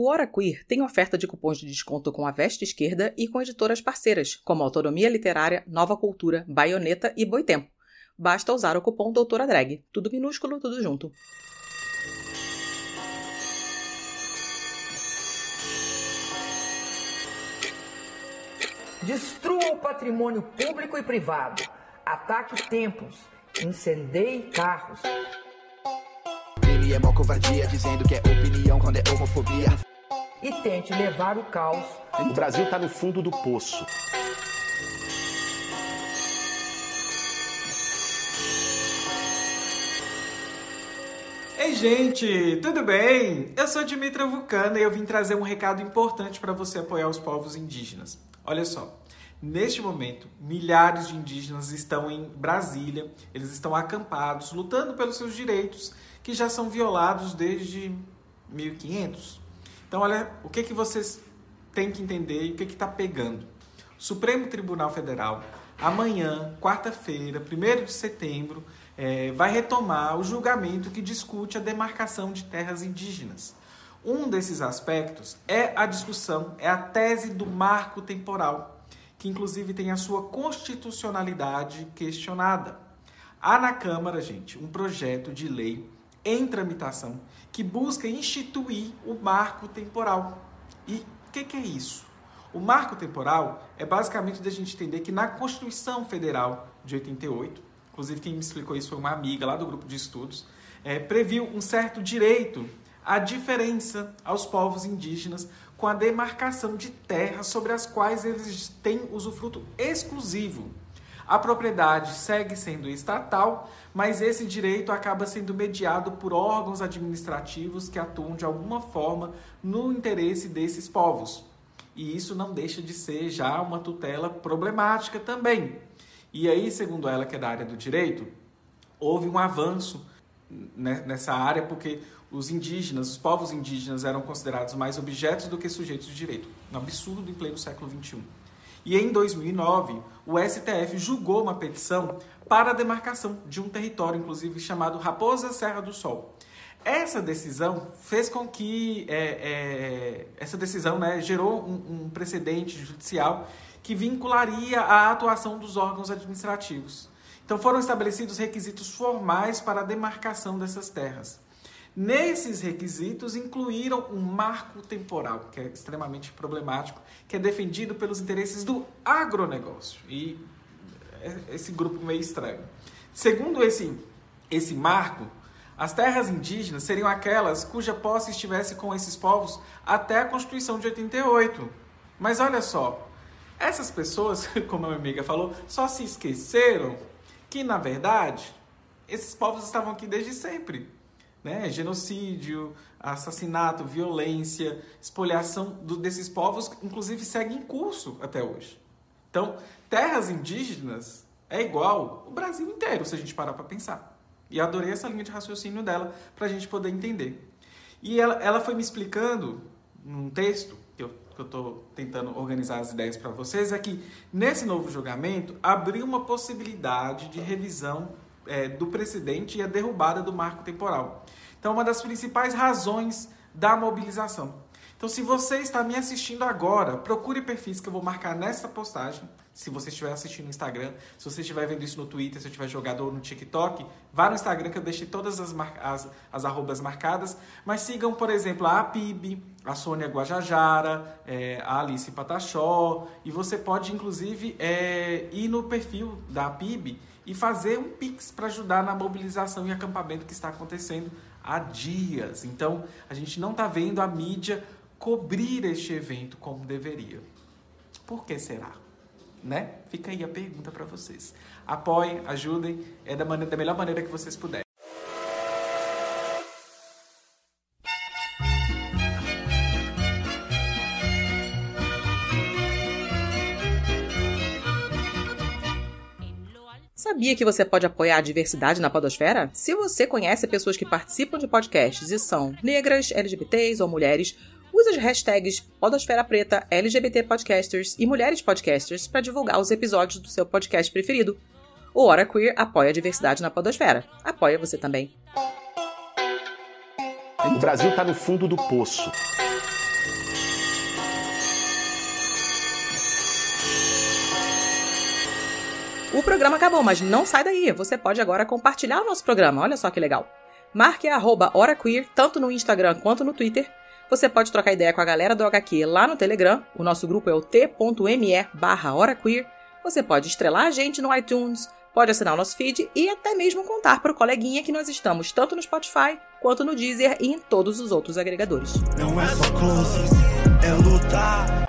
O Hora Queer tem oferta de cupons de desconto com a Veste Esquerda e com editoras parceiras, como Autonomia Literária, Nova Cultura, Baioneta e Boitempo. Basta usar o cupom Doutora Drag. Tudo minúsculo, tudo junto. Destrua o patrimônio público e privado. Ataque templos. Incendeie carros. Ele é mó covardia, dizendo que é opinião quando é homofobia. E tente levar o caos. O Brasil está no fundo do poço. Ei, gente, tudo bem? Eu sou Dimitra Vulcana e eu vim trazer um recado importante para você apoiar os povos indígenas. Olha só, neste momento, milhares de indígenas estão em Brasília, eles estão acampados, lutando pelos seus direitos que já são violados desde 1500. Então, olha, o que, que vocês têm que entender e o que está pegando. O Supremo Tribunal Federal, amanhã, quarta-feira, 1 de setembro, é, vai retomar o julgamento que discute a demarcação de terras indígenas. Um desses aspectos é a discussão, é a tese do marco temporal, que inclusive tem a sua constitucionalidade questionada. Há na Câmara, gente, um projeto de lei em tramitação que busca instituir o marco temporal. E o que, que é isso? O marco temporal é basicamente da gente entender que na Constituição Federal de 88, inclusive quem me explicou isso foi uma amiga lá do grupo de estudos, é, previu um certo direito à diferença aos povos indígenas com a demarcação de terras sobre as quais eles têm usufruto exclusivo. A propriedade segue sendo estatal, mas esse direito acaba sendo mediado por órgãos administrativos que atuam de alguma forma no interesse desses povos. E isso não deixa de ser já uma tutela problemática também. E aí, segundo ela, que é da área do direito, houve um avanço nessa área porque os indígenas, os povos indígenas eram considerados mais objetos do que sujeitos de direito. Um absurdo em pleno século XXI. E em 2009, o STF julgou uma petição para a demarcação de um território, inclusive chamado Raposa Serra do Sol. Essa decisão fez com que é, é, essa decisão né, gerou um, um precedente judicial que vincularia a atuação dos órgãos administrativos. Então foram estabelecidos requisitos formais para a demarcação dessas terras. Nesses requisitos incluíram um marco temporal, que é extremamente problemático, que é defendido pelos interesses do agronegócio. E esse grupo meio estranho. Segundo esse, esse marco, as terras indígenas seriam aquelas cuja posse estivesse com esses povos até a Constituição de 88. Mas olha só, essas pessoas, como a minha amiga falou, só se esqueceram que, na verdade, esses povos estavam aqui desde sempre. Né? Genocídio, assassinato, violência, espoliação do, desses povos, inclusive, segue em curso até hoje. Então, terras indígenas é igual o Brasil inteiro, se a gente parar para pensar. E adorei essa linha de raciocínio dela para a gente poder entender. E ela, ela foi me explicando num texto que eu estou tentando organizar as ideias para vocês é que nesse novo julgamento abriu uma possibilidade de revisão é, do precedente e a derrubada do marco temporal. Então, uma das principais razões da mobilização. Então, se você está me assistindo agora, procure perfis que eu vou marcar nessa postagem. Se você estiver assistindo no Instagram, se você estiver vendo isso no Twitter, se eu tiver jogado ou no TikTok, vá no Instagram que eu deixei todas as, as, as arrobas marcadas. Mas sigam, por exemplo, a PIB, a Sônia Guajajara, é, a Alice Patachó. E você pode, inclusive, é, ir no perfil da PIB e fazer um Pix para ajudar na mobilização e acampamento que está acontecendo há dias. Então, a gente não está vendo a mídia cobrir este evento como deveria. Por que será? Né? Fica aí a pergunta para vocês. Apoiem, ajudem, é da, maneira, da melhor maneira que vocês puderem. Sabia que você pode apoiar a diversidade na podosfera? Se você conhece pessoas que participam de podcasts e são negras, LGBTs ou mulheres, usa as hashtags Podosfera Preta, LGBT Podcasters e Mulheres Podcasters para divulgar os episódios do seu podcast preferido. O Hora Queer apoia a diversidade na Podosfera. Apoia você também. O Brasil está no fundo do poço. O programa acabou, mas não sai daí. Você pode agora compartilhar o nosso programa. Olha só que legal. Marque a Hora Queer tanto no Instagram quanto no Twitter você pode trocar ideia com a galera do HQ lá no Telegram. O nosso grupo é o t.me barra HoraQueer. Você pode estrelar a gente no iTunes, pode assinar o nosso feed e até mesmo contar para o coleguinha que nós estamos tanto no Spotify quanto no Deezer e em todos os outros agregadores. Não é só close, é lutar.